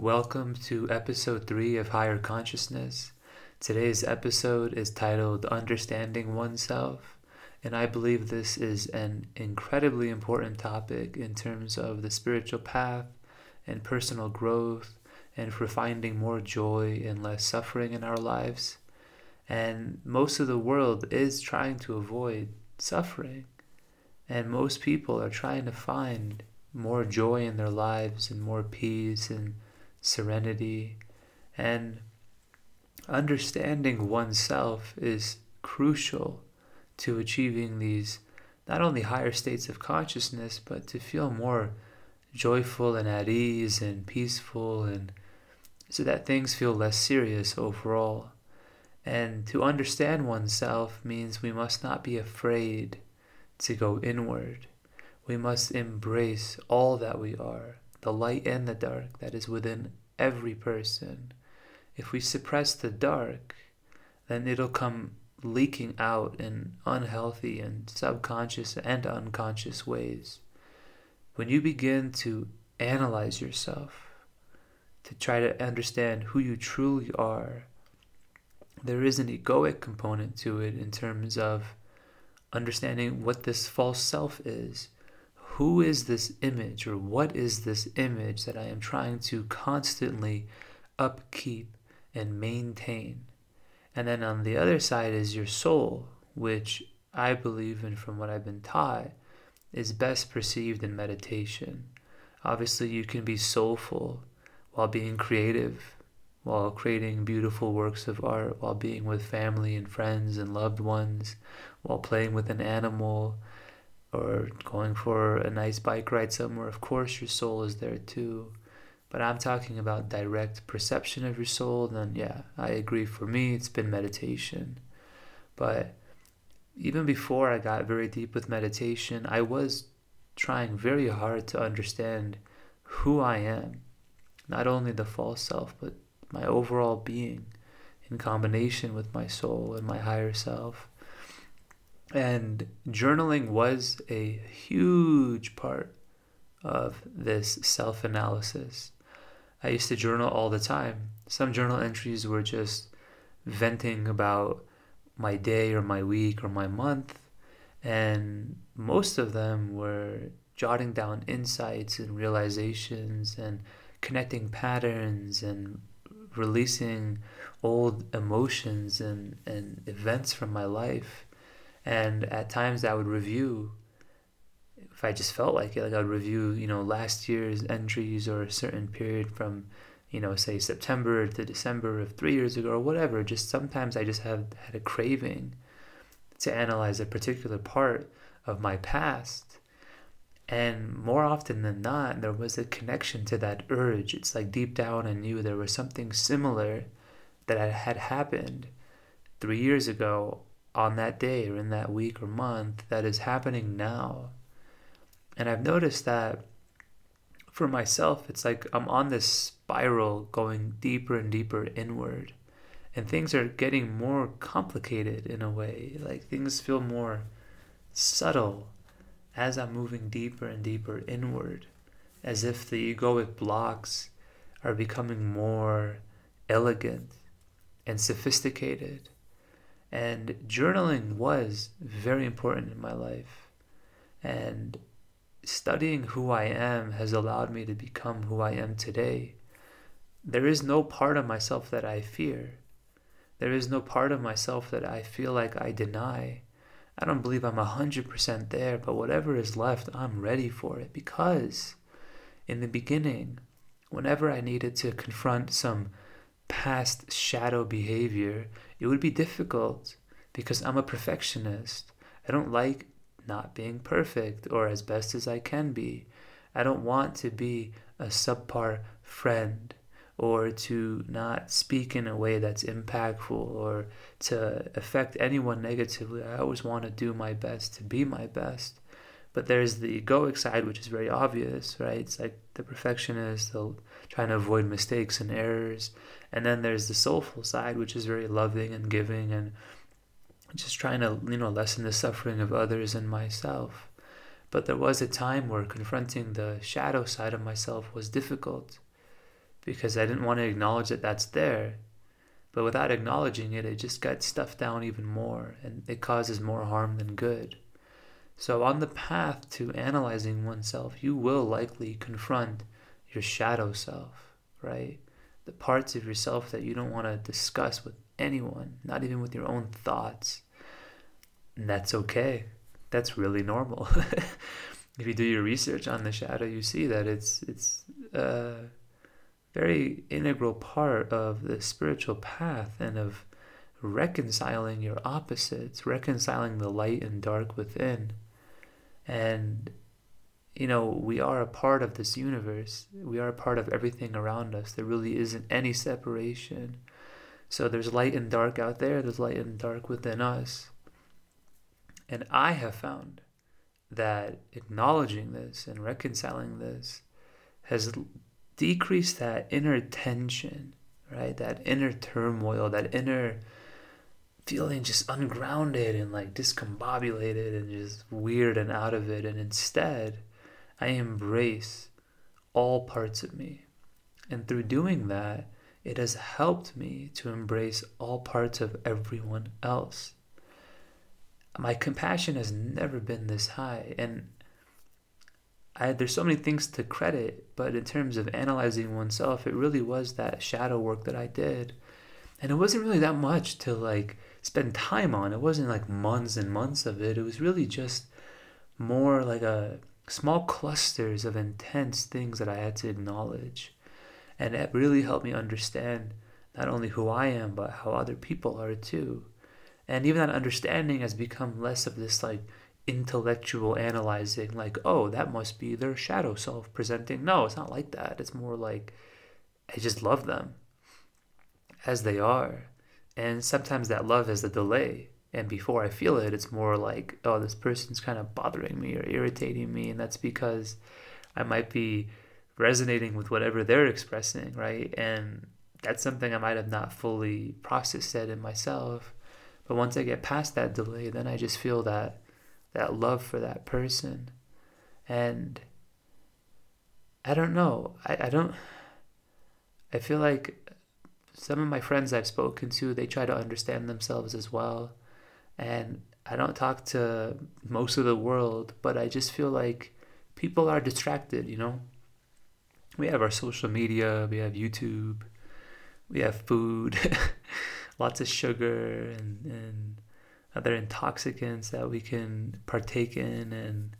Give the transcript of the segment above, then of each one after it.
Welcome to episode 3 of Higher Consciousness. Today's episode is titled Understanding Oneself, and I believe this is an incredibly important topic in terms of the spiritual path and personal growth and for finding more joy and less suffering in our lives. And most of the world is trying to avoid suffering, and most people are trying to find more joy in their lives and more peace and serenity, and understanding oneself is crucial to achieving these not only higher states of consciousness, but to feel more joyful and at ease and peaceful, and so that things feel less serious overall. And to understand oneself means we must not be afraid to go inward. We must embrace all that we are the light and the dark that is within every person. If we suppress the dark, then it'll come leaking out in unhealthy and subconscious and unconscious ways. When you begin to analyze yourself, to try to understand who you truly are, there is an egoic component to it in terms of understanding what this false self is who is this image or what is this image that I am trying to constantly upkeep and maintain? And then on the other side is your soul, which I believe in from what I've been taught is best perceived in meditation. Obviously, you can be soulful while being creative, while creating beautiful works of art, while being with family and friends and loved ones, while playing with an animal, or going for a nice bike ride somewhere, of course your soul is there too. But I'm talking about direct perception of your soul, then yeah, I agree. For me, it's been meditation. But even before I got very deep with meditation, I was trying very hard to understand who I am. Not only the false self, but my overall being in combination with my soul and my higher self. And journaling was a huge part of this self analysis. I used to journal all the time. Some journal entries were just venting about my day or my week or my month, and most of them were jotting down insights and realizations and connecting patterns and releasing old emotions and, and events from my life and at times I would review if I just felt like it, like I would review, you know, last year's entries or a certain period from, you know, say September to December of three years ago or whatever. Just sometimes I just have had a craving to analyze a particular part of my past. And more often than not, there was a connection to that urge. It's like deep down I knew there was something similar that had happened three years ago on that day or in that week or month that is happening now. And I've noticed that for myself, it's like I'm on this spiral going deeper and deeper inward. And things are getting more complicated in a way. Like things feel more subtle as I'm moving deeper and deeper inward, as if the egoic blocks are becoming more elegant and sophisticated and journaling was very important in my life. And studying who I am has allowed me to become who I am today. There is no part of myself that I fear. There is no part of myself that I feel like I deny. I don't believe I'm 100% there, but whatever is left, I'm ready for it because in the beginning, whenever I needed to confront some past shadow behavior, it would be difficult because I'm a perfectionist. I don't like not being perfect or as best as I can be. I don't want to be a subpar friend or to not speak in a way that's impactful or to affect anyone negatively. I always want to do my best to be my best. But there's the egoic side, which is very obvious, right? It's like the perfectionist, the trying to avoid mistakes and errors. And then there's the soulful side, which is very loving and giving and just trying to, you know, lessen the suffering of others and myself. But there was a time where confronting the shadow side of myself was difficult because I didn't want to acknowledge that that's there. But without acknowledging it, it just got stuffed down even more and it causes more harm than good. So, on the path to analyzing oneself, you will likely confront your shadow self, right? The parts of yourself that you don't want to discuss with anyone, not even with your own thoughts. And that's okay. That's really normal. if you do your research on the shadow, you see that it's it's a very integral part of the spiritual path and of reconciling your opposites, reconciling the light and dark within. And you know, we are a part of this universe. We are a part of everything around us. There really isn't any separation. So there's light and dark out there, there's light and dark within us. And I have found that acknowledging this and reconciling this has decreased that inner tension, right? That inner turmoil, that inner feeling just ungrounded and like discombobulated and just weird and out of it. And instead, I embrace all parts of me. And through doing that, it has helped me to embrace all parts of everyone else. My compassion has never been this high. And I, there's so many things to credit, but in terms of analyzing oneself, it really was that shadow work that I did. And it wasn't really that much to like spend time on. It wasn't like months and months of it. It was really just more like a small clusters of intense things that I had to acknowledge. And it really helped me understand not only who I am, but how other people are too. And even that understanding has become less of this like intellectual analyzing, like, oh, that must be their shadow self presenting. No, it's not like that. It's more like I just love them as they are. And sometimes that love has a delay and before I feel it, it's more like, oh, this person's kind of bothering me or irritating me, and that's because I might be resonating with whatever they're expressing, right? And that's something I might have not fully processed yet in myself. But once I get past that delay, then I just feel that that love for that person. And I don't know. I, I don't I feel like some of my friends I've spoken to, they try to understand themselves as well and I don't talk to most of the world, but I just feel like people are distracted, you know? We have our social media, we have YouTube, we have food, lots of sugar and, and other intoxicants that we can partake in and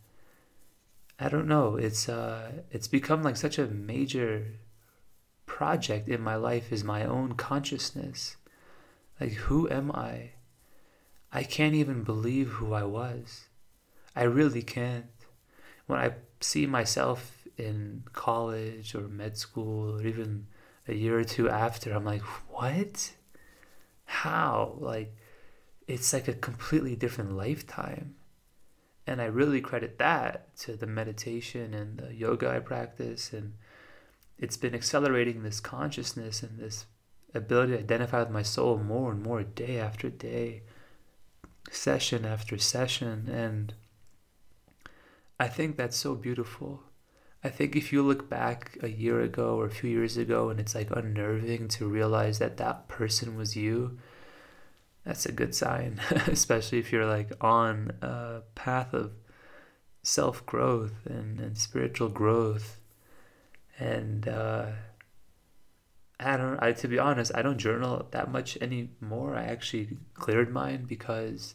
I don't know, it's uh it's become like such a major project in my life is my own consciousness. Like who am I? I can't even believe who I was. I really can't. When I see myself in college or med school or even a year or two after, I'm like, what? How? Like, it's like a completely different lifetime. And I really credit that to the meditation and the yoga I practice. And it's been accelerating this consciousness and this ability to identify with my soul more and more day after day session after session. And I think that's so beautiful. I think if you look back a year ago or a few years ago and it's like unnerving to realize that that person was you, that's a good sign, especially if you're like on a path of self growth and, and spiritual growth. And uh, I don't. I to be honest, I don't journal that much anymore. I actually cleared mine because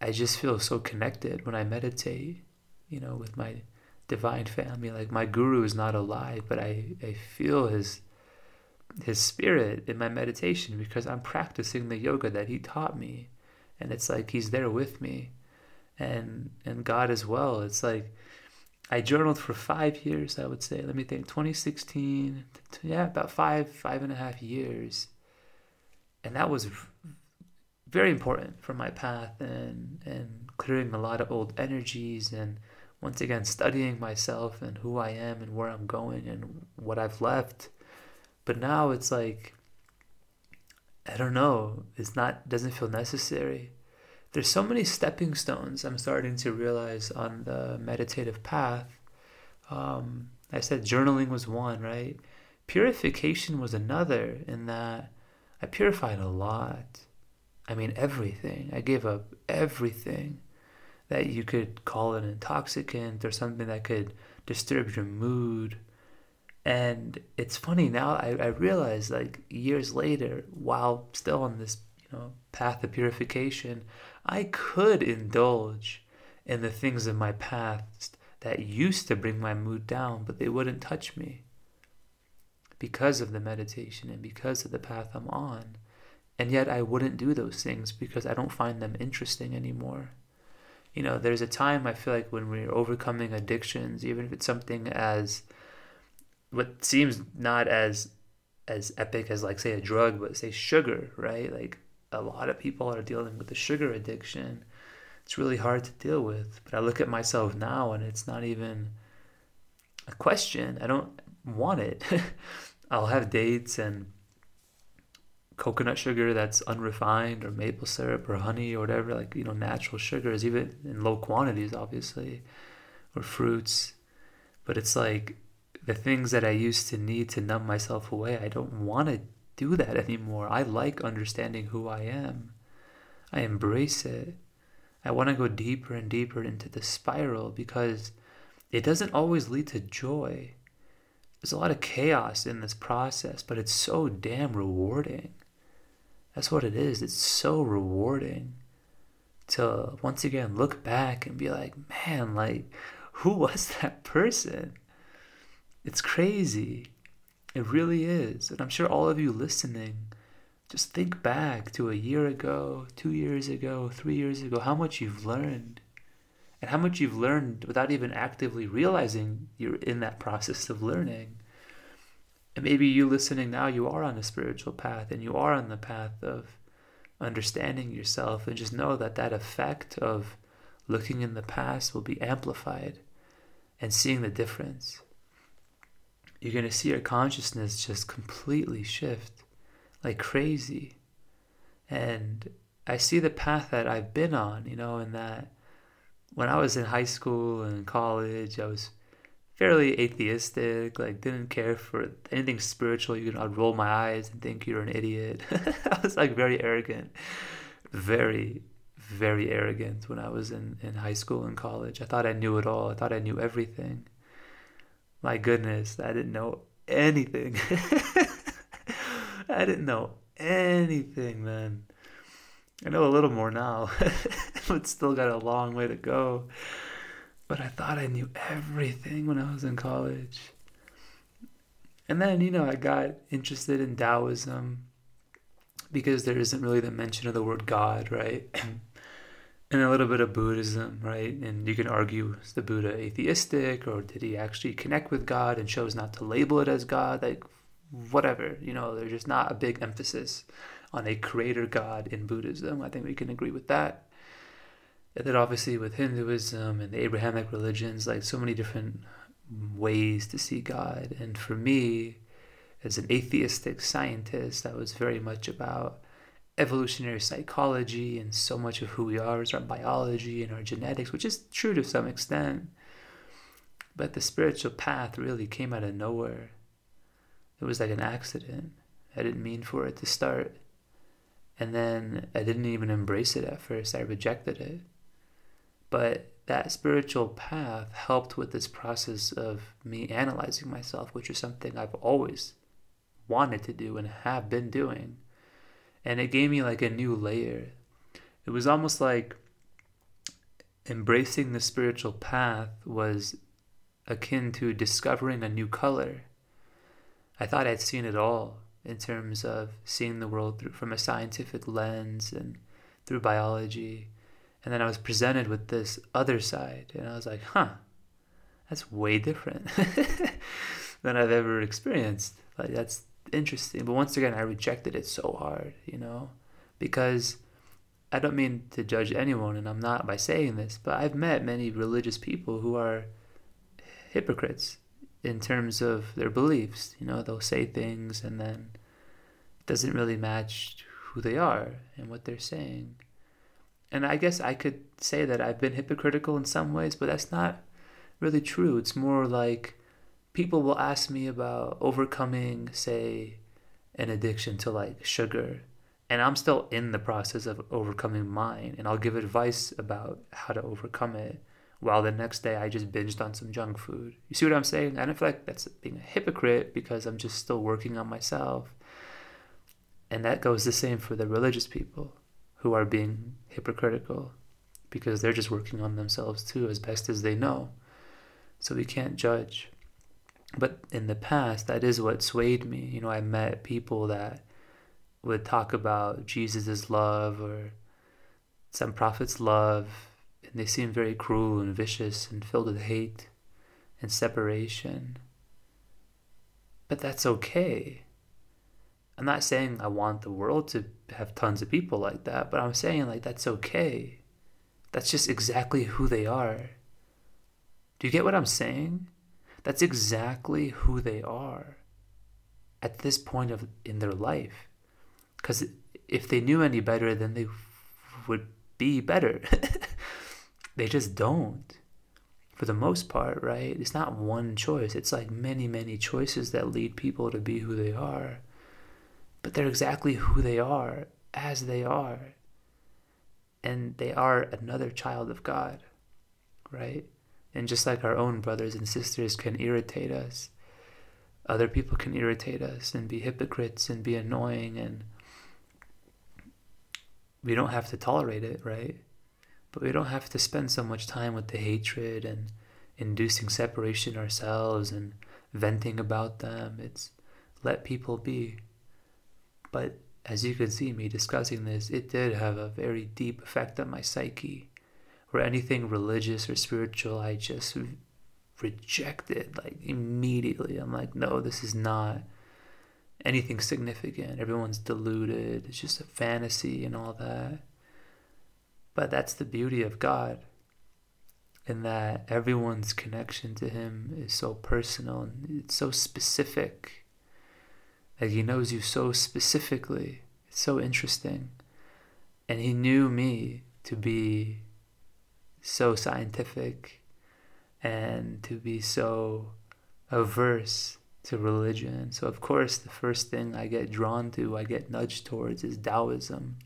I just feel so connected when I meditate. You know, with my divine family. Like my guru is not alive, but I I feel his his spirit in my meditation because I'm practicing the yoga that he taught me, and it's like he's there with me, and and God as well. It's like I journaled for five years, I would say. Let me think, 2016, yeah, about five, five and a half years. And that was very important for my path and, and clearing a lot of old energies and once again studying myself and who I am and where I'm going and what I've left. But now it's like, I don't know, it's not, doesn't feel necessary there's so many stepping stones I'm starting to realize on the meditative path. Um, I said journaling was one, right? purification was another in that I purified a lot. I mean, everything. I gave up everything that you could call an intoxicant or something that could disturb your mood. And it's funny now, I, I realize like years later, while still on this, know, path of purification, I could indulge in the things of my past that used to bring my mood down, but they wouldn't touch me because of the meditation and because of the path I'm on. And yet I wouldn't do those things because I don't find them interesting anymore. You know, there's a time I feel like when we're overcoming addictions, even if it's something as what seems not as as epic as like say a drug, but say sugar, right? Like a lot of people are dealing with the sugar addiction. It's really hard to deal with. But I look at myself now and it's not even a question. I don't want it. I'll have dates and coconut sugar that's unrefined or maple syrup or honey or whatever, like, you know, natural sugars, even in low quantities, obviously, or fruits. But it's like the things that I used to need to numb myself away, I don't want to do that anymore. I like understanding who I am. I embrace it. I want to go deeper and deeper into the spiral because it doesn't always lead to joy there's a lot of chaos in this process, but it's so damn rewarding. That's what it is. It's so rewarding to once again look back and be like, man, like, who was that person? It's crazy. It really is. And I'm sure all of you listening, just think back to a year ago, two years ago, three years ago, how much you've learned and how much you've learned without even actively realizing you're in that process of learning. And maybe you listening now, you are on a spiritual path and you are on the path of understanding yourself, and just know that that effect of looking in the past will be amplified and seeing the difference. You're going to see your consciousness just completely shift like crazy. And I see the path that I've been on, you know, in that when I was in high school and college, I was fairly atheistic, like didn't care for anything spiritual. You know, I'd roll my eyes and think you're an idiot. I was like very arrogant, very, very arrogant when I was in, in high school and college. I thought I knew it all. I thought I knew everything. My goodness, I didn't know anything. I didn't know anything, man. I know a little more now, but still got a long way to go. But I thought I knew everything when I was in college. And then, you know, I got interested in Taoism because there isn't really the mention of the word God, right? and a little bit of Buddhism, right? And you can argue is the Buddha atheistic or did he actually connect with God and chose not to label it as God? Like, whatever, you know, there's just not a big emphasis on a creator God in Buddhism. I think we can agree with that. And then obviously with Hinduism and the Abrahamic religions, like so many different ways to see God. And for me, as an atheistic scientist, that was very much about evolutionary psychology and so much of who we are is our biology and our genetics, which is true to some extent. But the spiritual path really came out of nowhere. It was like an accident. I didn't mean for it to start. And then I didn't even embrace it at first, I rejected it. But that spiritual path helped with this process of me analyzing myself, which is something I've always wanted to do and have been doing. And it gave me like a new layer. It was almost like embracing the spiritual path was akin to discovering a new color. I thought I'd seen it all in terms of seeing the world through, from a scientific lens and through biology. And then I was presented with this other side, and I was like, huh, that's way different than I've ever experienced. Like, that's interesting. But once again, I rejected it so hard, you know, because I don't mean to judge anyone, and I'm not by saying this, but I've met many religious people who are hypocrites in terms of their beliefs. You know, they'll say things and then it doesn't really match who they are and what they're saying. And I guess I could say that I've been hypocritical in some ways, but that's not really true. It's more like people will ask me about overcoming, say, an addiction to like sugar. And I'm still in the process of overcoming mine. And I'll give advice about how to overcome it while the next day I just binged on some junk food. You see what I'm saying? I don't feel like that's being a hypocrite because I'm just still working on myself. And that goes the same for the religious people who are being hypocritical because they're just working on themselves too as best as they know. So we can't judge. But in the past, that is what swayed me. You know, I met people that would talk about Jesus' love or some prophet's love, and they seemed very cruel and vicious and filled with hate and separation. But that's okay. I'm not saying I want the world to have tons of people like that, but I'm saying like that's okay. That's just exactly who they are. Do you get what I'm saying? That's exactly who they are at this point of in their life. Because if they knew any better, then they would be better. they just don't. For the most part, right? It's not one choice. It's like many, many choices that lead people to be who they are. But they're exactly who they are as they are. And they are another child of God, right? And just like our own brothers and sisters can irritate us, other people can irritate us and be hypocrites and be annoying, and we don't have to tolerate it, right? But we don't have to spend so much time with the hatred and inducing separation ourselves and venting about them. It's let people be. But as you can see me discussing this, it did have a very deep effect on my psyche or anything religious or spiritual, I just rejected like immediately. I'm like, no, this is not anything significant. Everyone's deluded. It's just a fantasy and all that. But that's the beauty of God in that everyone's connection to him is so personal and it's so specific. Like he knows you so specifically. It's so interesting. And he knew me to be so scientific and to be so averse to religion. So, of course, the first thing I get drawn to, I get nudged towards, is Taoism.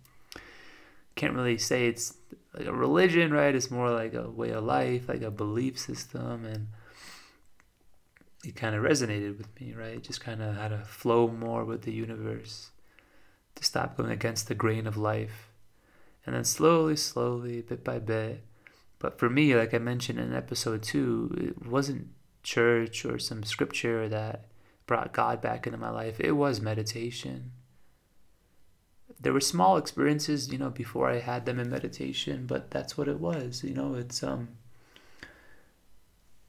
Can't really say it's like a religion, right? It's more like a way of life, like a belief system. And it kind of resonated with me, right? Just kind of had to flow more with the universe to stop going against the grain of life. And then slowly, slowly, bit by bit, but for me, like I mentioned in episode two, it wasn't church or some scripture that brought God back into my life. It was meditation. There were small experiences, you know, before I had them in meditation, but that's what it was. You know, it's um.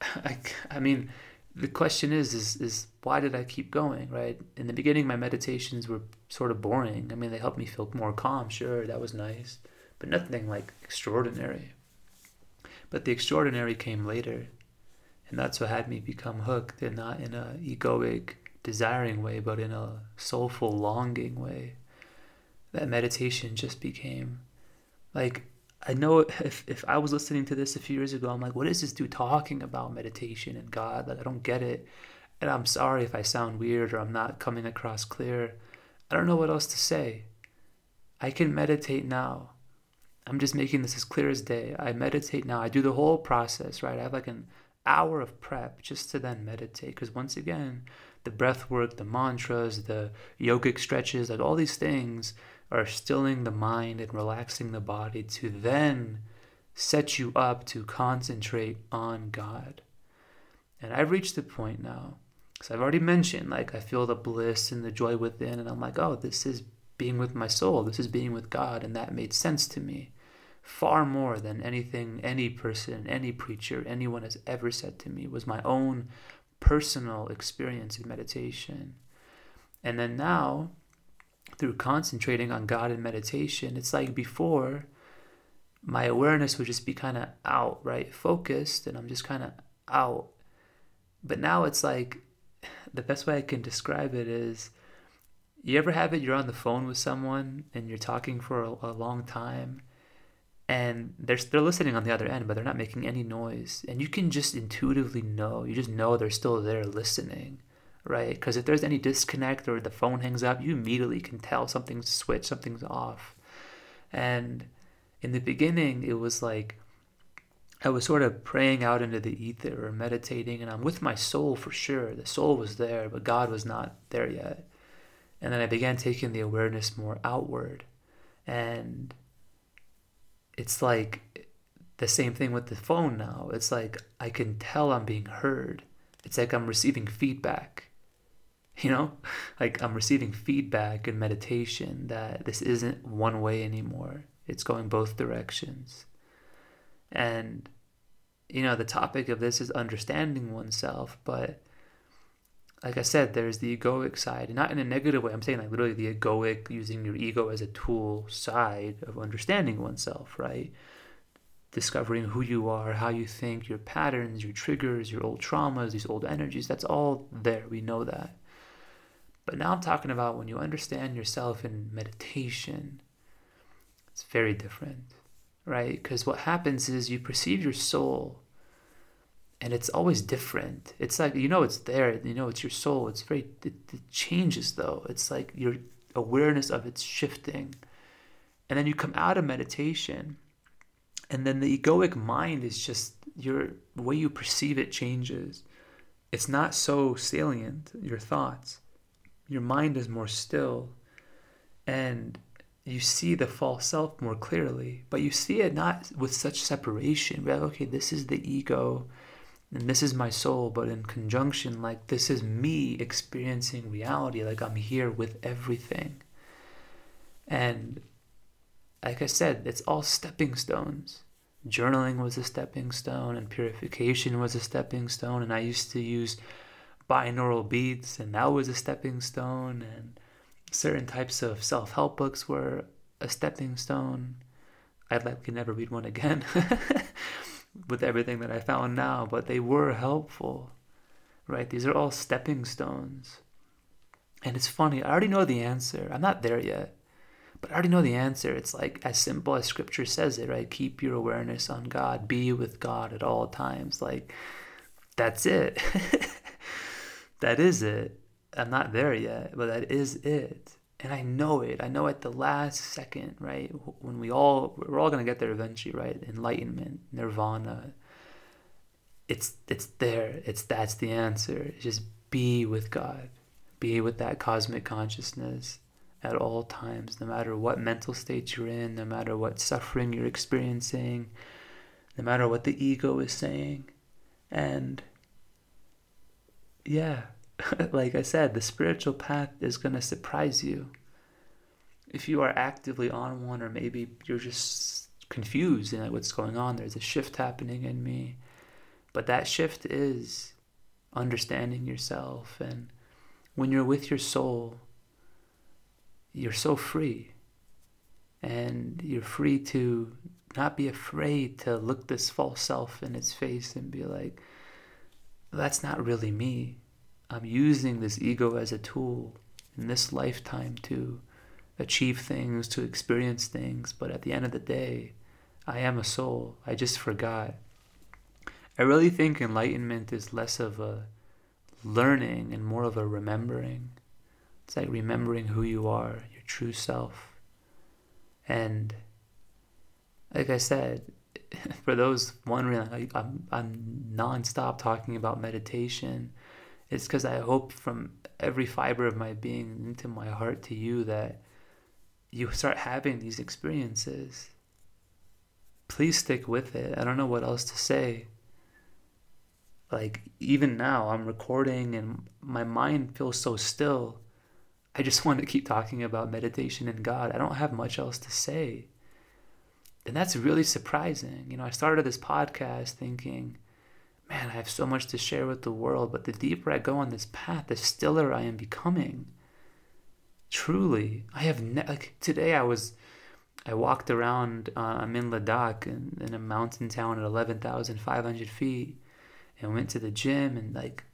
I, I mean, the question is, is, is why did I keep going, right? In the beginning, my meditations were sort of boring. I mean, they helped me feel more calm. Sure, that was nice, but nothing like extraordinary. But the extraordinary came later. And that's what had me become hooked, and not in a egoic, desiring way, but in a soulful, longing way. That meditation just became like I know if, if I was listening to this a few years ago, I'm like, what is this dude talking about meditation and God? Like, I don't get it. And I'm sorry if I sound weird or I'm not coming across clear. I don't know what else to say. I can meditate now. I'm just making this as clear as day. I meditate now. I do the whole process, right? I have like an hour of prep just to then meditate. Because once again, the breath work, the mantras, the yogic stretches, like all these things are stilling the mind and relaxing the body to then set you up to concentrate on God. And I've reached the point now, because I've already mentioned, like, I feel the bliss and the joy within, and I'm like, oh, this is being with my soul, this is being with God, and that made sense to me far more than anything any person, any preacher, anyone has ever said to me was my own personal experience in meditation. And then now, through concentrating on God in meditation, it's like before, my awareness would just be kind of out, right? Focused, and I'm just kind of out. But now it's like the best way I can describe it is you ever have it you're on the phone with someone and you're talking for a, a long time and they're they're listening on the other end, but they're not making any noise. And you can just intuitively know. You just know they're still there listening, right? Because if there's any disconnect or the phone hangs up, you immediately can tell something's switched, something's off. And in the beginning, it was like I was sort of praying out into the ether or meditating, and I'm with my soul for sure. The soul was there, but God was not there yet. And then I began taking the awareness more outward. And it's like the same thing with the phone now. It's like I can tell I'm being heard. It's like I'm receiving feedback. You know, like I'm receiving feedback in meditation that this isn't one way anymore. It's going both directions. And, you know, the topic of this is understanding oneself, but like I said, there's the egoic side, not in a negative way. I'm saying like literally the egoic, using your ego as a tool side of understanding oneself, right? Discovering who you are, how you think, your patterns, your triggers, your old traumas, these old energies. That's all there. We know that. But now I'm talking about when you understand yourself in meditation, it's very different, right? Because what happens is you perceive your soul and it's always different. It's like you know it's there, you know it's your soul. It's very it, it changes though. It's like your awareness of it's shifting, and then you come out of meditation, and then the egoic mind is just your way you perceive it changes. It's not so salient. Your thoughts, your mind is more still, and you see the false self more clearly. But you see it not with such separation. We're like, okay, this is the ego and this is my soul, but in conjunction, like this is me experiencing reality, like I'm here with everything. And like I said, it's all stepping stones. Journaling was a stepping stone, and purification was a stepping stone. And I used to use binaural beats, and that was a stepping stone. And certain types of self help books were a stepping stone. I'd like to never read one again. with everything that I found now, but they were helpful, right? These are all stepping stones. And it's funny, I already know the answer. I'm not there yet, but I already know the answer. It's like as simple as scripture says it, right? Keep your awareness on God, be with God at all times. Like, that's it. that is it. I'm not there yet, but that is it and I know it. I know at the last second, right? When we all we're all gonna get there eventually, right? Enlightenment, nirvana. It's it's there. It's that's the answer. just be with God, be with that cosmic consciousness at all times, no matter what mental state you're in, no matter what suffering you're experiencing, no matter what the ego is saying, and yeah, like I said, the spiritual path is going to surprise you. If you are actively on one, or maybe you're just confused in like what's going on, there's a shift happening in me. But that shift is understanding yourself. And when you're with your soul, you're so free. And you're free to not be afraid to look this false self in its face and be like, that's not really me I'm using this ego as a tool in this lifetime to achieve things, to experience things, but at the end of the day, I am a soul. I just forgot. I really think enlightenment is less of a learning and more of a remembering. It's like remembering who you are, your true self. And like I said, for those wondering, I'm, I'm nonstop talking about meditation it's because I hope from every fiber of my being into my heart to you that you start having these experiences. Please stick with it. I don't know what else to say. Like, even now, I'm recording and my mind feels so still. I just want to keep talking about meditation and God. I don't have much else to say. And that's really surprising. You know, I started this podcast thinking, man, I have so much to share with the world, but the deeper I go on this path, the stiller I am becoming. Truly, I have ne- like today I was, I walked around. Uh, I'm in Ladakh in, in a mountain town at eleven thousand five hundred feet, and went to the gym and like,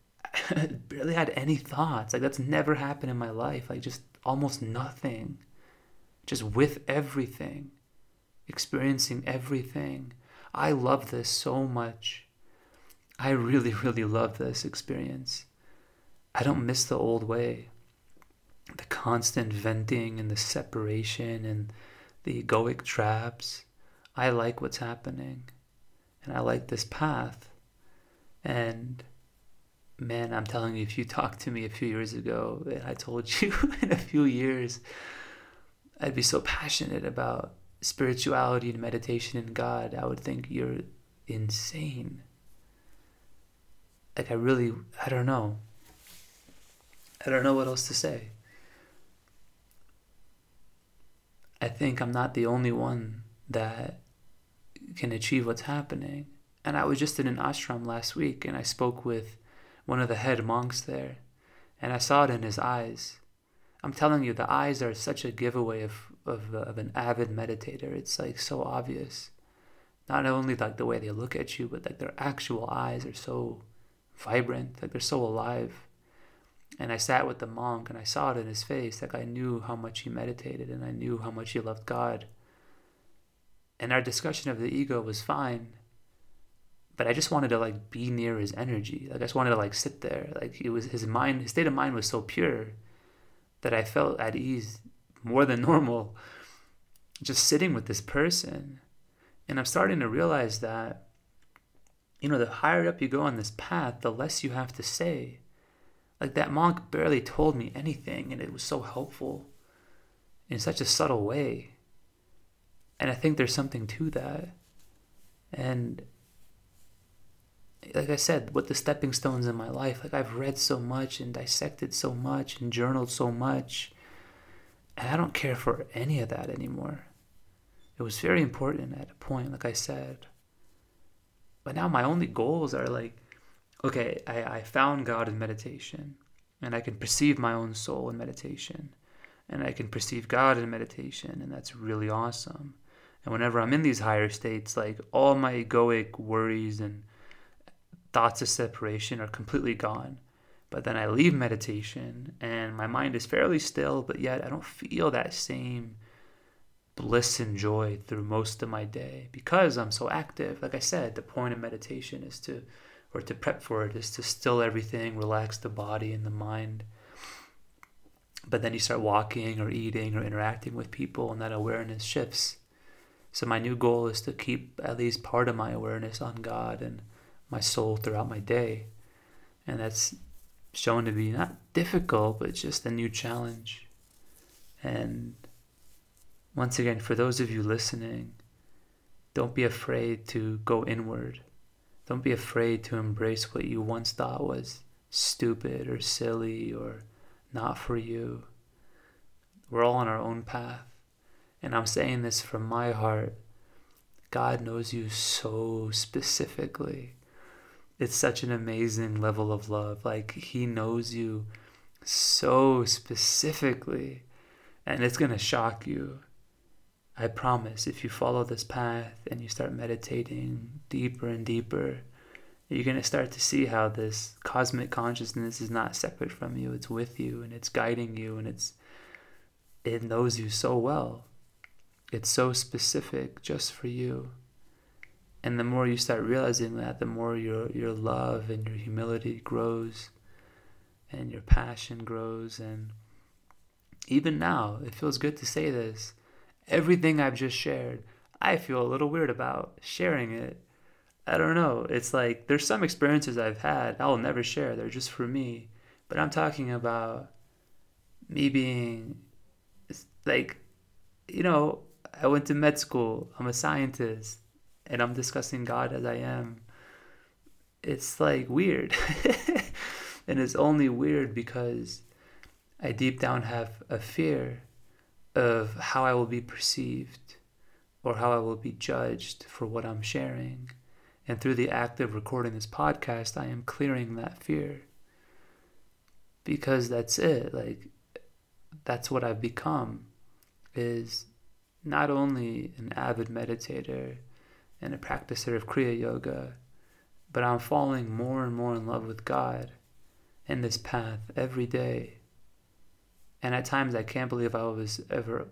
barely had any thoughts. Like that's never happened in my life. Like just almost nothing, just with everything, experiencing everything. I love this so much. I really, really love this experience. I don't miss the old way. The constant venting and the separation and the egoic traps. I like what's happening. And I like this path. And man, I'm telling you, if you talked to me a few years ago and I told you in a few years, I'd be so passionate about spirituality and meditation and God, I would think you're insane. Like, I really, I don't know. I don't know what else to say. I think I'm not the only one that can achieve what's happening. And I was just in an ashram last week and I spoke with one of the head monks there, and I saw it in his eyes. I'm telling you, the eyes are such a giveaway of, of, uh, of an avid meditator. It's like so obvious. Not only like the way they look at you, but like their actual eyes are so vibrant, like they're so alive. And I sat with the monk and I saw it in his face. Like I knew how much he meditated and I knew how much he loved God. And our discussion of the ego was fine but I just wanted to like be near his energy. Like I just wanted to like sit there. Like it was his mind, his state of mind was so pure that I felt at ease more than normal just sitting with this person. And I'm starting to realize that you know, the higher up you go on this path, the less you have to say. Like that monk barely told me anything and it was so helpful in such a subtle way. And I think there's something to that. And like I said, with the stepping stones in my life, like I've read so much and dissected so much and journaled so much, and I don't care for any of that anymore. It was very important at a point, like I said. But now my only goals are like, okay, I, I found God in meditation, and I can perceive my own soul in meditation, and I can perceive God in meditation, and that's really awesome. And whenever I'm in these higher states, like all my egoic worries and thoughts of separation are completely gone. But then I leave meditation and my mind is fairly still, but yet I don't feel that same bliss and joy through most of my day because I'm so active. Like I said, the point of meditation is to, or to prep for it, is to still everything, relax the body and the mind. But then you start walking or eating or interacting with people, and that awareness shifts. So, my new goal is to keep at least part of my awareness on God and my soul throughout my day. And that's shown to be not difficult, but just a new challenge. And once again, for those of you listening, don't be afraid to go inward. Don't be afraid to embrace what you once thought was stupid or silly or not for you. We're all on our own path. And I'm saying this from my heart. God knows you so specifically it's such an amazing level of love. Like he knows you so specifically, and it's gonna shock you. I promise, if you follow this path and you start meditating deeper and deeper, you're going to start to see how this cosmic consciousness is not separate from you. It's with you and it's guiding you and it's it knows you so well. It's so specific just for you. And the more you start realizing that, the more your, your love and your humility grows and your passion grows. And even now, it feels good to say this. Everything I've just shared, I feel a little weird about sharing it. I don't know. It's like there's some experiences I've had I will never share. They're just for me. But I'm talking about me being like, you know, I went to med school. I'm a scientist and I'm discussing God as I am, it's like weird. and it's only weird because I deep down have a fear of how I will be perceived or how I will be judged for what I'm sharing. And through the act of recording this podcast, I am clearing that fear. Because that's it. Like, that's what I've become is not only an avid meditator and a practicer of Kriya Yoga, but I'm falling more and more in love with God in this path every day. And at times I can't believe I was ever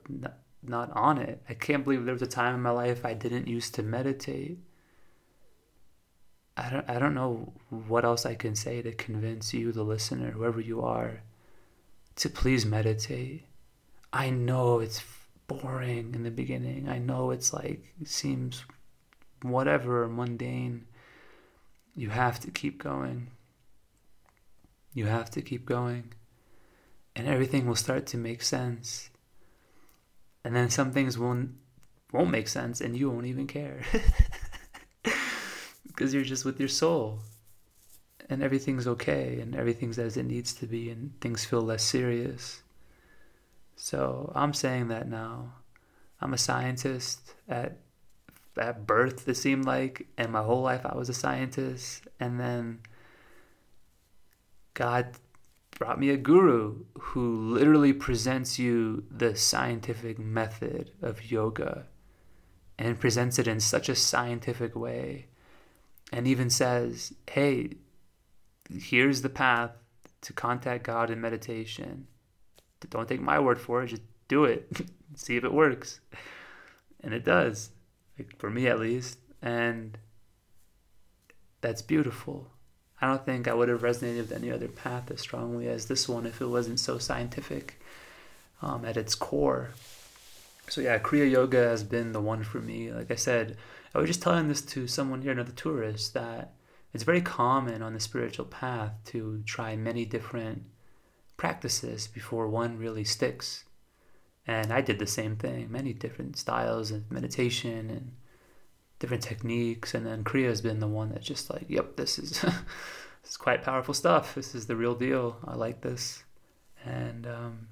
not on it. I can't believe there was a time in my life I didn't used to meditate. I don't I don't know what else I can say to convince you the listener whoever you are to please meditate. I know it's boring in the beginning. I know it's like it seems whatever mundane. You have to keep going. You have to keep going. And everything will start to make sense. And then some things won't won't make sense and you won't even care. because you're just with your soul. And everything's okay and everything's as it needs to be and things feel less serious. So I'm saying that now. I'm a scientist at at birth it seemed like and my whole life I was a scientist and then God brought me a guru who literally presents you the scientific method of yoga and presents it in such a scientific way and even says, hey, here's the path to contact God in meditation. Don't take my word for it, just do it. See if it works. And it does, like for me at least. And that's beautiful. I don't think I would have resonated with any other path as strongly as this one if it wasn't so scientific um, at its core. So, yeah, Kriya Yoga has been the one for me. Like I said, I was just telling this to someone here, another tourist, that it's very common on the spiritual path to try many different practices before one really sticks. And I did the same thing, many different styles of meditation and different techniques. And then Kriya has been the one that's just like, yep, this is, this is quite powerful stuff. This is the real deal. I like this. And um,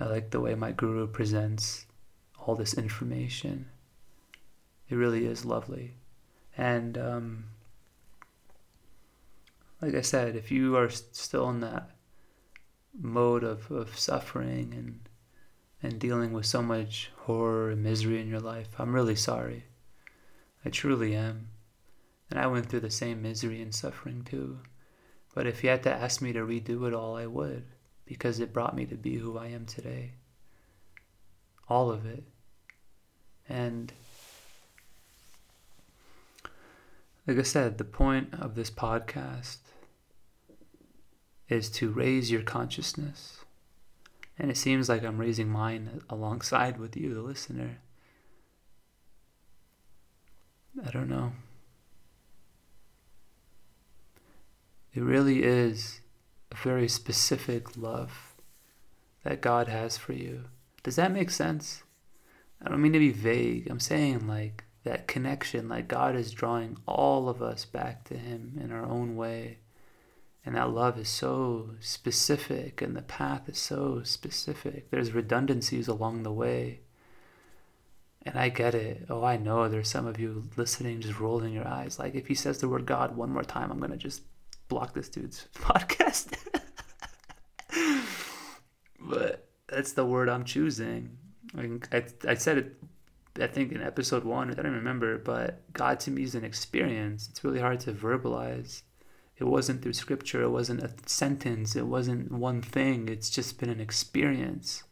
I like the way my guru presents all this information. It really is lovely. And um, like I said, if you are still in that mode of, of suffering and and dealing with so much horror and misery in your life, I'm really sorry. I truly am. And I went through the same misery and suffering too. But if you had to ask me to redo it all, I would, because it brought me to be who I am today. All of it. And Like I said, the point of this podcast is to raise your consciousness. And it seems like I'm raising mine alongside with you, the listener. I don't know. It really is a very specific love that God has for you. Does that make sense? I don't mean to be vague. I'm saying, like, that connection, like God is drawing all of us back to Him in our own way. And that love is so specific, and the path is so specific. There's redundancies along the way. And I get it. Oh, I know there's some of you listening just rolling your eyes. Like, if he says the word God one more time, I'm going to just block this dude's podcast. but that's the word I'm choosing. I, I, I said it I think in episode one, I don't remember, but God to me is an experience. It's really hard to verbalize. It wasn't through scripture, it wasn't a sentence, it wasn't one thing. It's just been an experience.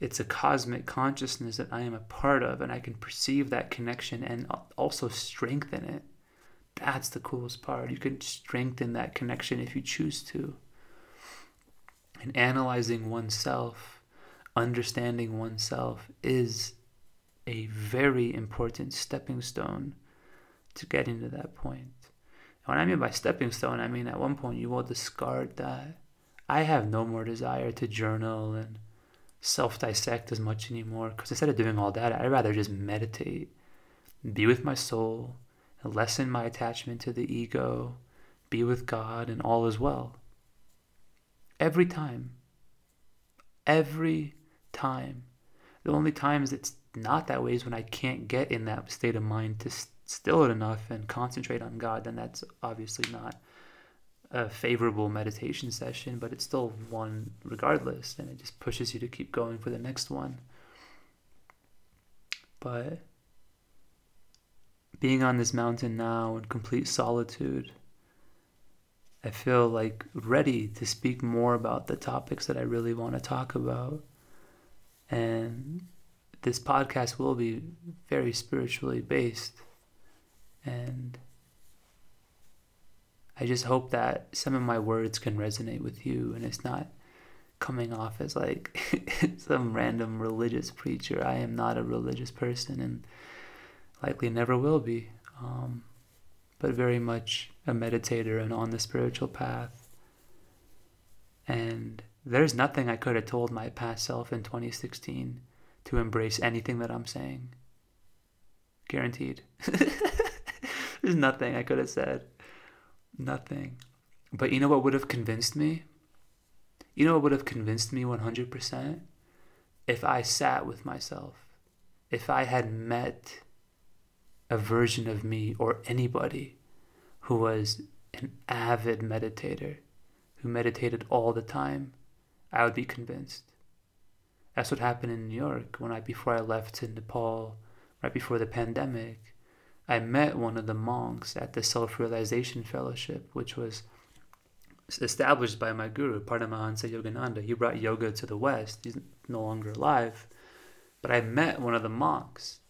It's a cosmic consciousness that I am a part of, and I can perceive that connection and also strengthen it. That's the coolest part. You can strengthen that connection if you choose to. And analyzing oneself, understanding oneself is a very important stepping stone to getting to that point. What I mean by stepping stone, I mean at one point you will discard that. I have no more desire to journal and self dissect as much anymore because instead of doing all that, I'd rather just meditate, be with my soul, and lessen my attachment to the ego, be with God, and all is well. Every time. Every time. The only times it's not that way is when I can't get in that state of mind to still it enough and concentrate on God, then that's obviously not a favorable meditation session, but it's still one regardless, and it just pushes you to keep going for the next one. But being on this mountain now in complete solitude, I feel like ready to speak more about the topics that I really want to talk about And this podcast will be very spiritually based. And I just hope that some of my words can resonate with you and it's not coming off as like some random religious preacher. I am not a religious person and likely never will be, um, but very much a meditator and on the spiritual path. And there's nothing I could have told my past self in 2016 to embrace anything that I'm saying. Guaranteed. there's nothing I could have said. Nothing. But you know what would have convinced me? You know what would have convinced me 100%? If I sat with myself. If I had met a version of me or anybody who was an avid meditator, who meditated all the time, I would be convinced. That's what happened in New York when I before I left to Nepal, right before the pandemic. I met one of the monks at the Self Realization Fellowship, which was established by my guru, Paramahansa Yogananda. He brought yoga to the West. He's no longer alive. But I met one of the monks.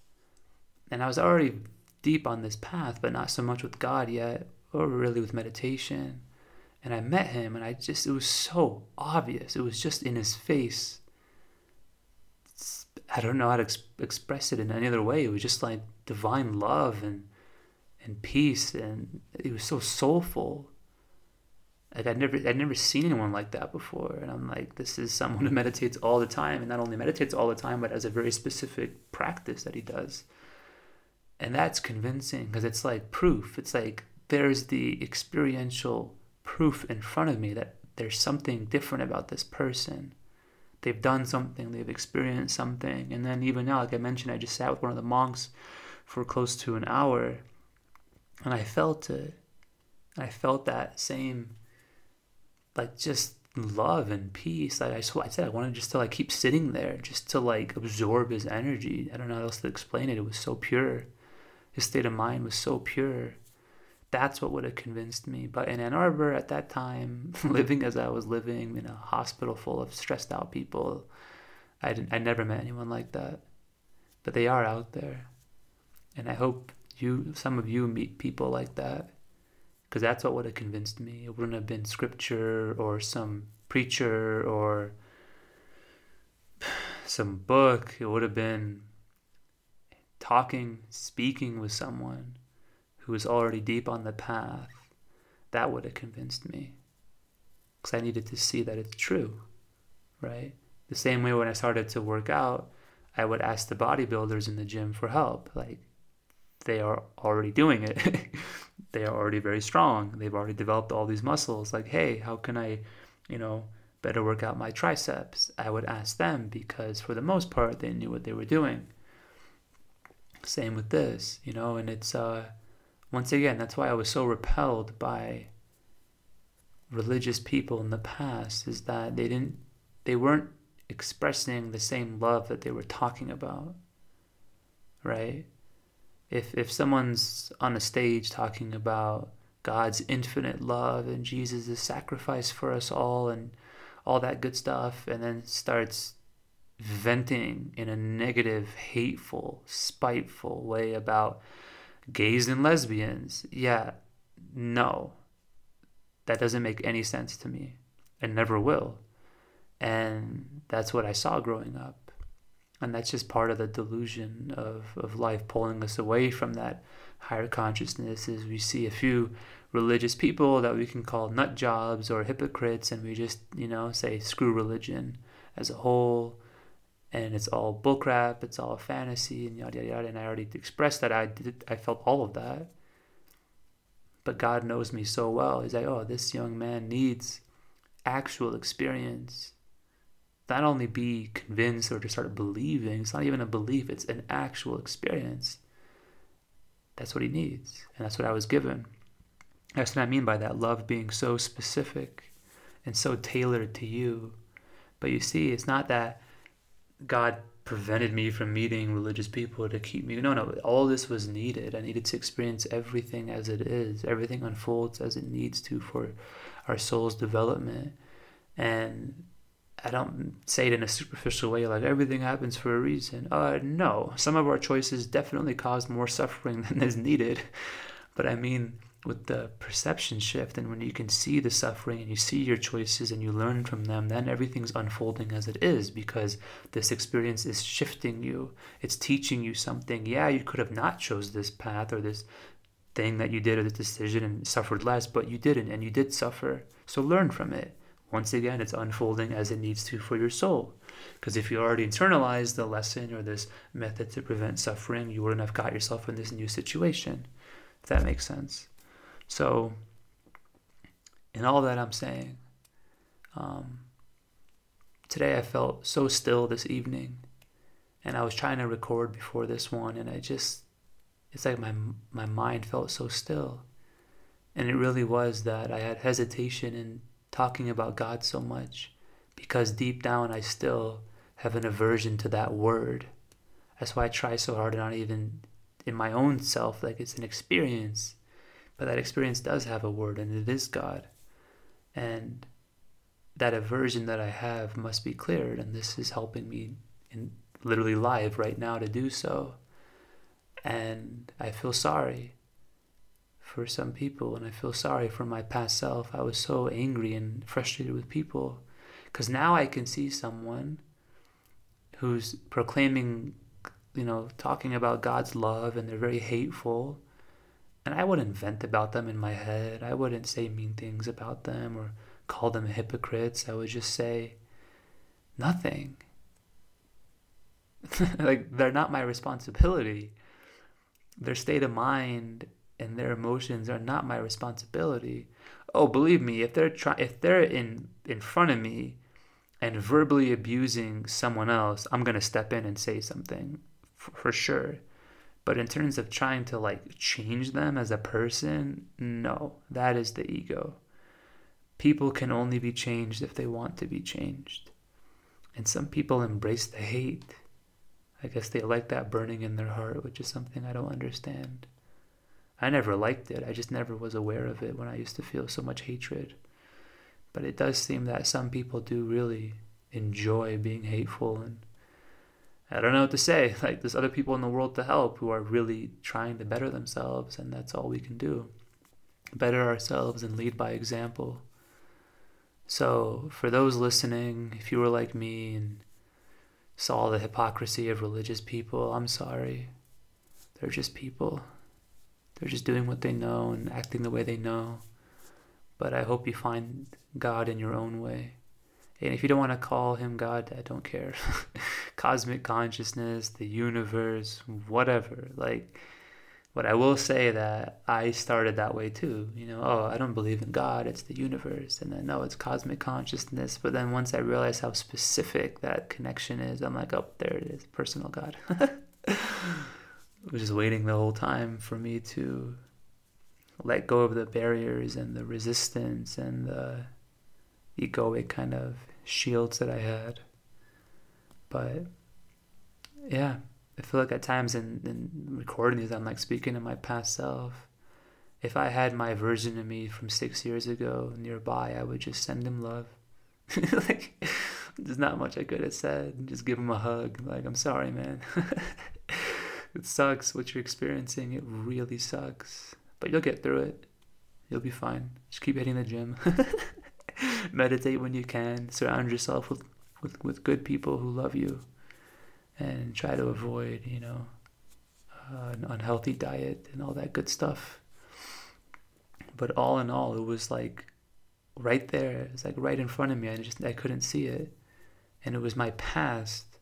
And I was already deep on this path, but not so much with God yet, or really with meditation. And I met him, and I just, it was so obvious. It was just in his face. I don't know how to ex- express it in any other way. It was just like divine love and and peace, and it was so soulful. Like I'd never I'd never seen anyone like that before, and I'm like, this is someone who meditates all the time, and not only meditates all the time, but has a very specific practice that he does, and that's convincing because it's like proof. It's like there's the experiential proof in front of me that there's something different about this person they've done something, they've experienced something. And then even now, like I mentioned, I just sat with one of the monks for close to an hour and I felt it. I felt that same, like just love and peace. Like I, I said, I wanted just to like keep sitting there, just to like absorb his energy. I don't know how else to explain it. It was so pure. His state of mind was so pure. That's what would have convinced me. But in Ann Arbor at that time, living as I was living in a hospital full of stressed out people, I didn't, I never met anyone like that. But they are out there, and I hope you, some of you, meet people like that, because that's what would have convinced me. It wouldn't have been scripture or some preacher or some book. It would have been talking, speaking with someone who was already deep on the path, that would have convinced me. Because I needed to see that it's true, right? The same way when I started to work out, I would ask the bodybuilders in the gym for help. Like, they are already doing it. they are already very strong. They've already developed all these muscles. Like, hey, how can I, you know, better work out my triceps? I would ask them because for the most part, they knew what they were doing. Same with this, you know, and it's, uh, once again, that's why I was so repelled by religious people in the past is that they didn't they weren't expressing the same love that they were talking about. Right? If if someone's on a stage talking about God's infinite love and Jesus' sacrifice for us all and all that good stuff and then starts venting in a negative, hateful, spiteful way about gays and lesbians. Yeah, no. That doesn't make any sense to me and never will. And that's what I saw growing up. And that's just part of the delusion of, of life pulling us away from that higher consciousness is we see a few religious people that we can call nut jobs or hypocrites and we just, you know, say screw religion as a whole and it's all bullcrap, it's all fantasy, and yada yada yada. And I already expressed that I did, I felt all of that. But God knows me so well. He's like, oh, this young man needs actual experience. Not only be convinced or to start believing. It's not even a belief. It's an actual experience. That's what he needs, and that's what I was given. That's what I mean by that love being so specific and so tailored to you. But you see, it's not that God prevented me from meeting religious people to keep me. No, no, all this was needed. I needed to experience everything as it is. Everything unfolds as it needs to for our soul's development. And I don't say it in a superficial way, like everything happens for a reason. Uh, no, some of our choices definitely cause more suffering than is needed. But I mean, with the perception shift, and when you can see the suffering and you see your choices and you learn from them, then everything's unfolding as it is because this experience is shifting you. It's teaching you something. Yeah, you could have not chose this path or this thing that you did or this decision and suffered less, but you didn't, and you did suffer. So learn from it once again, it's unfolding as it needs to for your soul. Because if you already internalized the lesson or this method to prevent suffering, you wouldn't have got yourself in this new situation. If that makes sense. So, in all that I'm saying, um, today I felt so still this evening, and I was trying to record before this one, and I just, it's like my my mind felt so still, and it really was that I had hesitation in talking about God so much because deep down I still have an aversion to that word. That's why I try so hard to not even in my own self, like it's an experience. But that experience does have a word and it is God. And that aversion that I have must be cleared. And this is helping me in literally live right now to do so. And I feel sorry for some people, and I feel sorry for my past self. I was so angry and frustrated with people because now I can see someone who's proclaiming, you know, talking about God's love, and they're very hateful. And I wouldn't vent about them in my head. I wouldn't say mean things about them or call them hypocrites. I would just say nothing. like, they're not my responsibility. Their state of mind and their emotions are not my responsibility. Oh, believe me, if they're try- if they're in in front of me and verbally abusing someone else, I'm going to step in and say something for, for sure. But in terms of trying to like change them as a person, no, that is the ego. People can only be changed if they want to be changed. And some people embrace the hate. I guess they like that burning in their heart, which is something I don't understand. I never liked it. I just never was aware of it when I used to feel so much hatred. But it does seem that some people do really enjoy being hateful and I don't know what to say. Like there's other people in the world to help who are really trying to better themselves and that's all we can do. Better ourselves and lead by example. So, for those listening, if you were like me and saw the hypocrisy of religious people, I'm sorry. They're just people. They're just doing what they know and acting the way they know. But I hope you find God in your own way. And if you don't want to call him God, I don't care. Cosmic consciousness, the universe, whatever. Like, but I will say that I started that way too. You know, oh, I don't believe in God, it's the universe. And then, no, it's cosmic consciousness. But then once I realized how specific that connection is, I'm like, oh, there it is, personal God. just waiting the whole time for me to let go of the barriers and the resistance and the egoic kind of shields that I had. But yeah, I feel like at times in, in recording these, I'm like speaking to my past self. If I had my version of me from six years ago nearby, I would just send him love. like, there's not much I could have said. Just give him a hug. Like, I'm sorry, man. it sucks what you're experiencing. It really sucks. But you'll get through it. You'll be fine. Just keep hitting the gym. Meditate when you can. Surround yourself with, with, with good people who love you. And try to avoid, you know, uh, an unhealthy diet and all that good stuff. But all in all, it was like right there. It was like right in front of me. I just I couldn't see it. And it was my past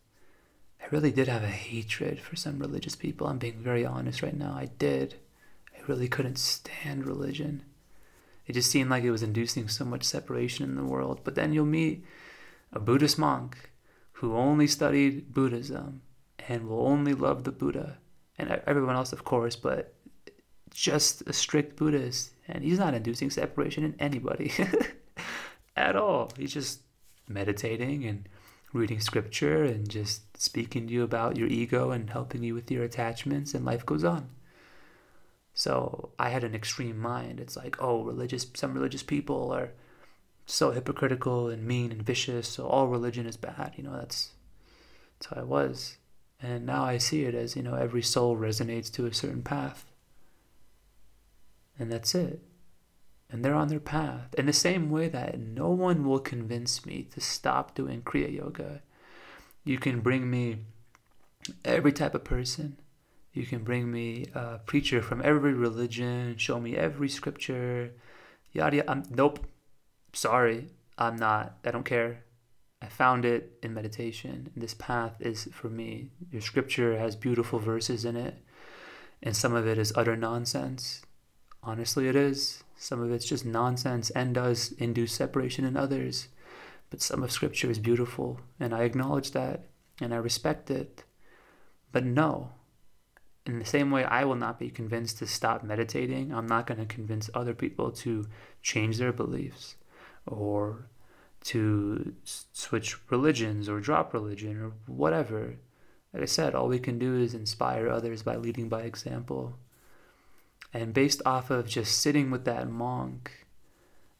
I really did have a hatred for some religious people. I'm being very honest right now. I did. I really couldn't stand religion. It just seemed like it was inducing so much separation in the world. But then you'll meet a Buddhist monk who only studied Buddhism and will only love the Buddha and everyone else, of course, but just a strict Buddhist. And he's not inducing separation in anybody at all. He's just meditating and reading scripture and just speaking to you about your ego and helping you with your attachments, and life goes on. So I had an extreme mind. It's like, oh, religious, some religious people are so hypocritical and mean and vicious. So all religion is bad. You know, that's that's how I was. And now I see it as, you know, every soul resonates to a certain path. And that's it. And they're on their path. In the same way that no one will convince me to stop doing Kriya Yoga. You can bring me every type of person. You can bring me a preacher from every religion, show me every scripture, yada yada. I'm, nope. Sorry, I'm not. I don't care. I found it in meditation. This path is for me. Your scripture has beautiful verses in it, and some of it is utter nonsense. Honestly, it is. Some of it's just nonsense and does induce separation in others. But some of scripture is beautiful, and I acknowledge that, and I respect it. But no, in the same way I will not be convinced to stop meditating, I'm not going to convince other people to change their beliefs or to switch religions or drop religion or whatever. Like I said, all we can do is inspire others by leading by example. And based off of just sitting with that monk,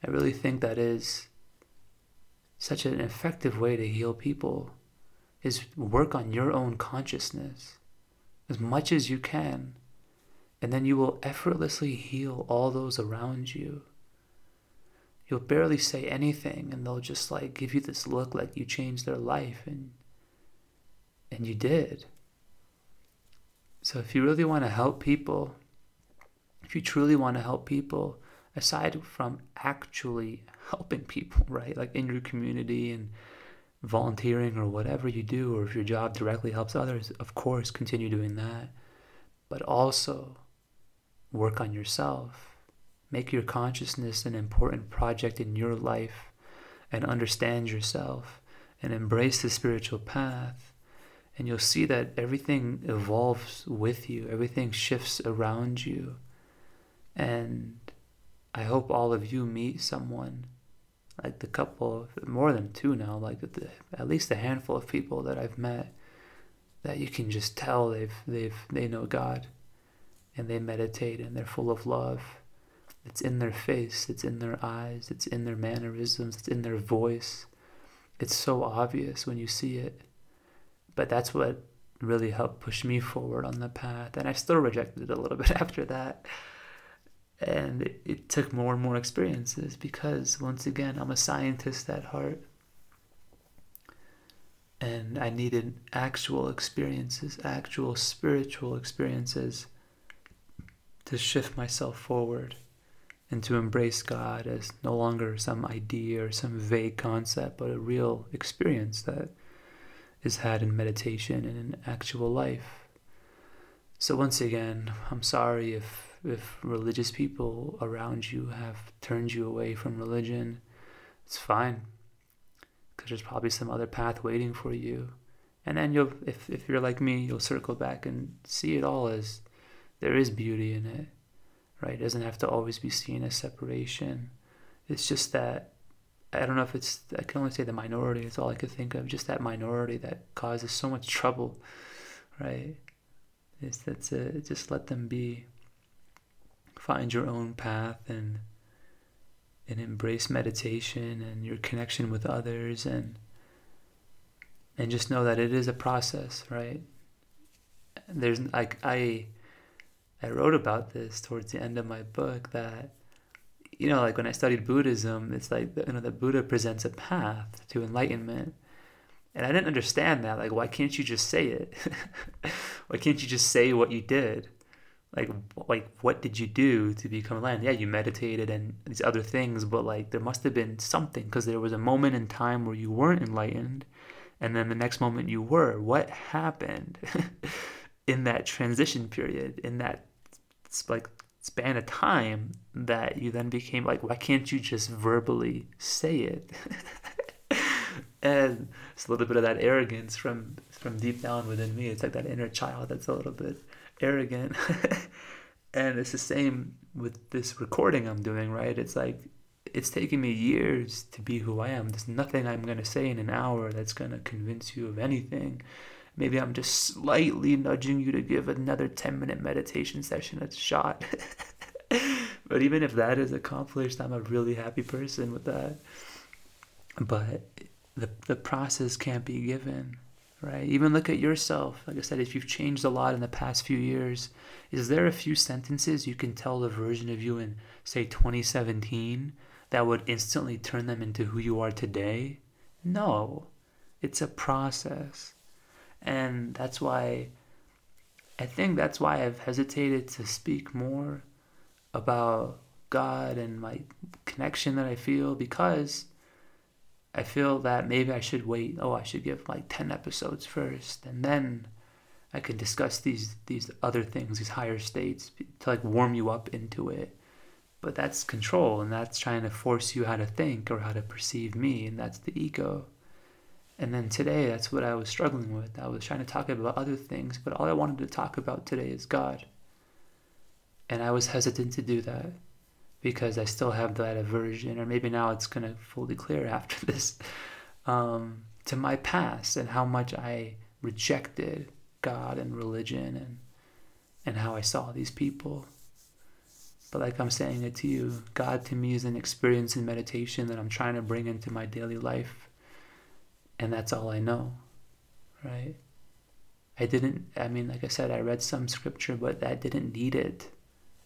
I really think that is such an effective way to heal people is work on your own consciousness as much as you can and then you will effortlessly heal all those around you. You'll barely say anything and they'll just like give you this look like you changed their life and and you did. So if you really want to help people if you truly want to help people aside from actually helping people right like in your community and volunteering or whatever you do or if your job directly helps others of course continue doing that but also work on yourself Make your consciousness an important project in your life and understand yourself and embrace the spiritual path. And you'll see that everything evolves with you, everything shifts around you. And I hope all of you meet someone, like the couple, more than two now, like the, at least a handful of people that I've met, that you can just tell they've they've they know God, and they meditate and they're full of love it's in their face, it's in their eyes, it's in their mannerisms, it's in their voice. It's so obvious when you see it. But that's what really helped push me forward on the path. And I still rejected it a little bit after that. And it, it took more and more experiences because, once again, I'm a scientist at heart. And I needed actual experiences, actual spiritual experiences to shift myself forward and to embrace God as no longer some idea or some vague concept, but a real experience that is had in meditation and in actual life. So once again, I'm sorry if if religious people around you have turned you away from religion. It's fine, because there's probably some other path waiting for you. And then you'll, if if you're like me, you'll circle back and see it all as there is beauty in it right? It doesn't have to always be seen as separation. It's just that I don't know if it's I can only say the minority. It's all I could think of. Just that minority that causes so much trouble, right? It's that's it. Just let them be. Find your own path and and embrace meditation and your connection with others and and just know that it is a process, right? There's like I I wrote about this towards the end of my book that you know like when I studied Buddhism it's like you know the Buddha presents a path to enlightenment. And I didn't understand that like why can't you just say it? Why can't you just say what you did like like what did you do to become enlightened yeah you meditated and these other things but like there must have been something because there was a moment in time where you weren't enlightened and then the next moment you were what happened in that transition period in that like span of time that you then became like, why can't you just verbally say it? and it's a little bit of that arrogance from from deep down within me. It's like that inner child that's a little bit arrogant. and it's the same with this recording I'm doing, right? It's like it's taken me years to be who I am. There's nothing I'm gonna say in an hour that's gonna convince you of anything. Maybe I'm just slightly nudging you to give another 10 minute meditation session a shot. but even if that is accomplished, I'm a really happy person with that. but the the process can't be given right? Even look at yourself. Like i said if you've changed a lot in the past few years is there a few sentences you can tell the version of you in say 2017 that would instantly turn them into who you are today? No. It's a process. And that's why i think that's why i've hesitated to speak more about god and my connection that i feel because I feel that maybe I should wait. Oh, I should give like 10 episodes first and then I can discuss these these other things, these higher states to like warm you up into it. But that's control and that's trying to force you how to think or how to perceive me and that's the ego. And then today that's what I was struggling with. I was trying to talk about other things, but all I wanted to talk about today is God. And I was hesitant to do that because I still have that aversion, or maybe now it's going to fully clear after this, um, to my past and how much I rejected God and religion and and how I saw these people. But like I'm saying it to you, God to me is an experience in meditation that I'm trying to bring into my daily life. And that's all I know. Right? I didn't I mean like I said I read some scripture but that didn't need it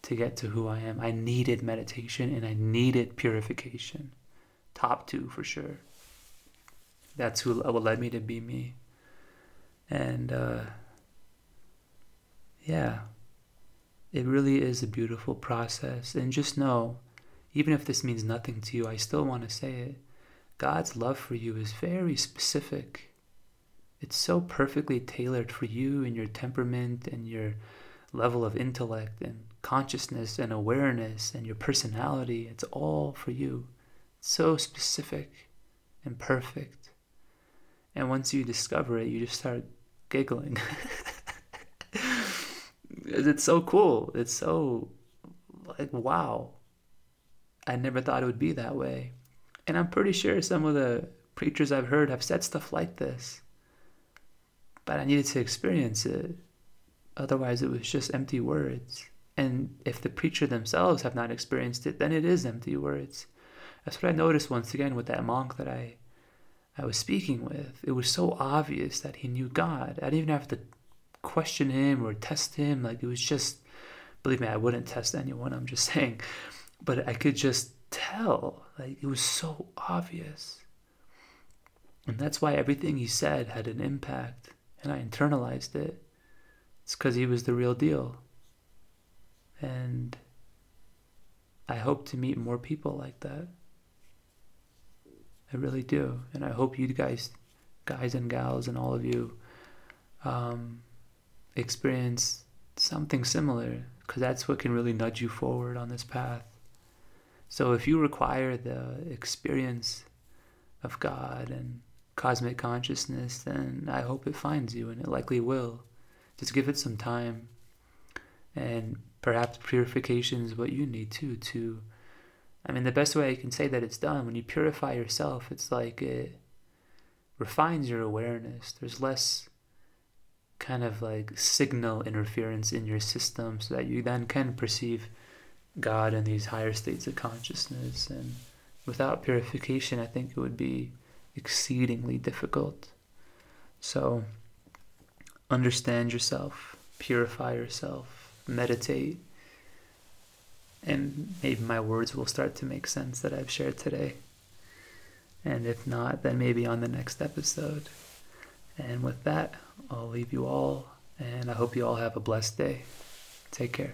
to get to who I am. I needed meditation and I needed purification. Top two for sure. That's who what led me to be me. And uh, yeah, it really is a beautiful process. And just know, even if this means nothing to you, I still want to say it. God's love for you is very specific. It's so perfectly tailored for you and your temperament and your level of intellect and consciousness and awareness and your personality. It's all for you. It's so specific and perfect. And once you discover it, you just start giggling. it's so cool. It's so like, wow. I never thought it would be that way. And I'm pretty sure some of the preachers I've heard have said stuff like this. But I needed to experience it. Otherwise, it was just empty words. And if the preacher themselves have not experienced it, then it is empty words. That's what I noticed once again with that monk that I I was speaking with. It was so obvious that he knew God. I didn't even have to question him or test him. Like it was just believe me, I wouldn't test anyone, I'm just saying. But I could just tell. Like it was so obvious. And that's why everything he said had an impact and I internalized it. It's because he was the real deal. And I hope to meet more people like that. I really do. And I hope you guys, guys and gals, and all of you um, experience something similar because that's what can really nudge you forward on this path. So if you require the experience of God and cosmic consciousness, then I hope it finds you, and it likely will. Just give it some time and perhaps purification is what you need too to i mean the best way i can say that it's done when you purify yourself it's like it refines your awareness. There's less kind of like signal interference in your system so that you then can perceive god in these higher states of consciousness. And without purification i think it would be exceedingly difficult. So understand yourself purify yourself meditate, and maybe my words will start to make sense that I've shared today. And if not, then maybe on the next episode. And with that, I'll leave you all, and I hope you all have a blessed day. Take care.